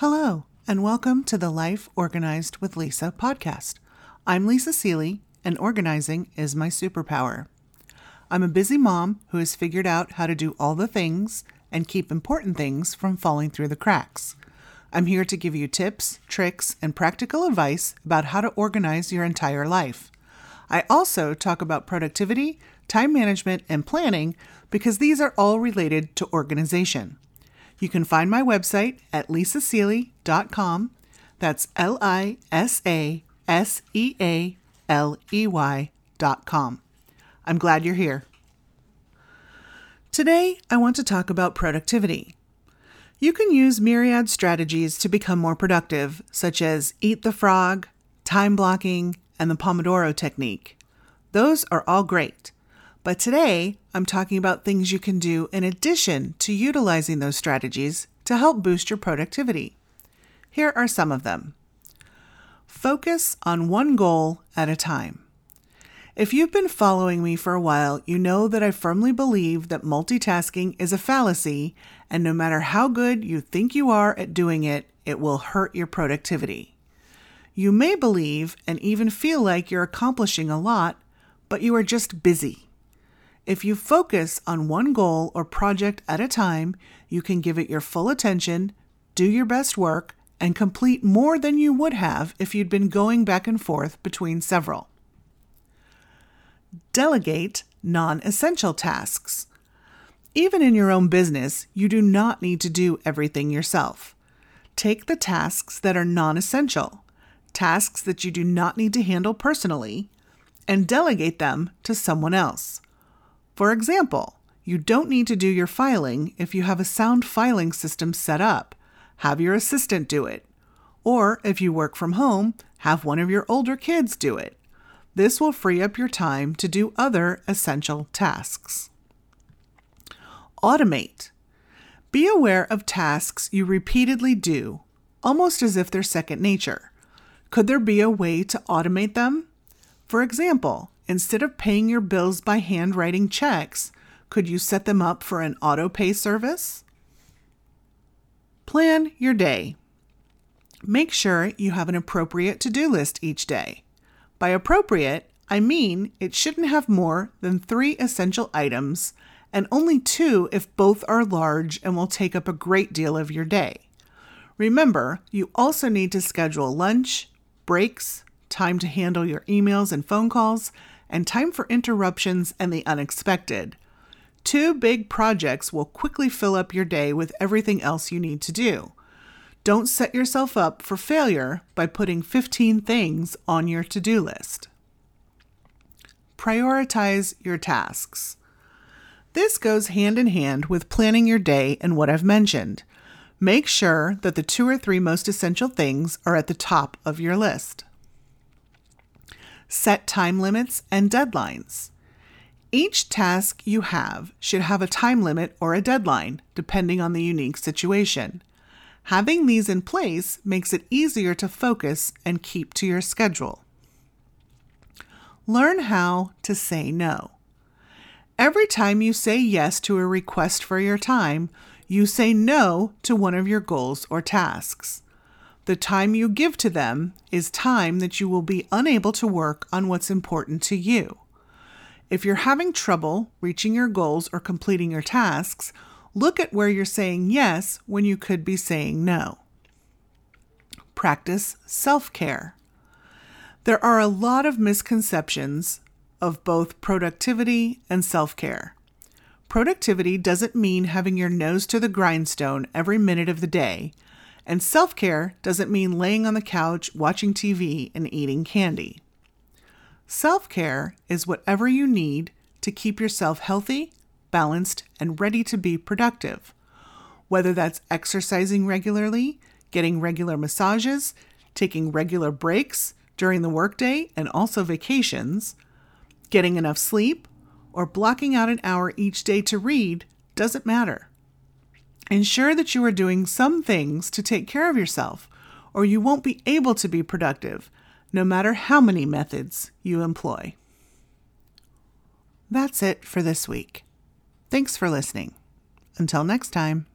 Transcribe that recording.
Hello, and welcome to the Life Organized with Lisa podcast. I'm Lisa Sealey, and organizing is my superpower. I'm a busy mom who has figured out how to do all the things and keep important things from falling through the cracks. I'm here to give you tips, tricks, and practical advice about how to organize your entire life. I also talk about productivity, time management, and planning because these are all related to organization. You can find my website at lisasealey.com. That's L I S A S E A L E Y.com. I'm glad you're here. Today, I want to talk about productivity. You can use myriad strategies to become more productive, such as eat the frog, time blocking, and the Pomodoro technique. Those are all great. But today, I'm talking about things you can do in addition to utilizing those strategies to help boost your productivity. Here are some of them. Focus on one goal at a time. If you've been following me for a while, you know that I firmly believe that multitasking is a fallacy, and no matter how good you think you are at doing it, it will hurt your productivity. You may believe and even feel like you're accomplishing a lot, but you are just busy. If you focus on one goal or project at a time, you can give it your full attention, do your best work, and complete more than you would have if you'd been going back and forth between several. Delegate non essential tasks. Even in your own business, you do not need to do everything yourself. Take the tasks that are non essential, tasks that you do not need to handle personally, and delegate them to someone else. For example, you don't need to do your filing if you have a sound filing system set up. Have your assistant do it. Or if you work from home, have one of your older kids do it. This will free up your time to do other essential tasks. Automate. Be aware of tasks you repeatedly do, almost as if they're second nature. Could there be a way to automate them? For example, instead of paying your bills by handwriting checks, could you set them up for an auto pay service? Plan your day. Make sure you have an appropriate to do list each day. By appropriate, I mean it shouldn't have more than three essential items and only two if both are large and will take up a great deal of your day. Remember, you also need to schedule lunch, breaks, time to handle your emails and phone calls, and time for interruptions and the unexpected. Two big projects will quickly fill up your day with everything else you need to do. Don't set yourself up for failure by putting 15 things on your to do list. Prioritize your tasks. This goes hand in hand with planning your day and what I've mentioned. Make sure that the two or three most essential things are at the top of your list set time limits and deadlines. Each task you have should have a time limit or a deadline, depending on the unique situation. Having these in place makes it easier to focus and keep to your schedule. Learn how to say no. Every time you say yes to a request for your time, you say no to one of your goals or tasks. The time you give to them is time that you will be unable to work on what's important to you. If you're having trouble reaching your goals or completing your tasks, look at where you're saying yes when you could be saying no. Practice self care. There are a lot of misconceptions of both productivity and self care. Productivity doesn't mean having your nose to the grindstone every minute of the day and self care doesn't mean laying on the couch, watching TV, and eating candy. Self care is whatever you need to keep yourself healthy, balanced, and ready to be productive. Whether that's exercising regularly, getting regular massages, taking regular breaks during the workday and also vacations, getting enough sleep, or blocking out an hour each day to read doesn't matter. Ensure that you are doing some things to take care of yourself, or you won't be able to be productive, no matter how many methods you employ. That's it for this week. Thanks for listening. Until next time.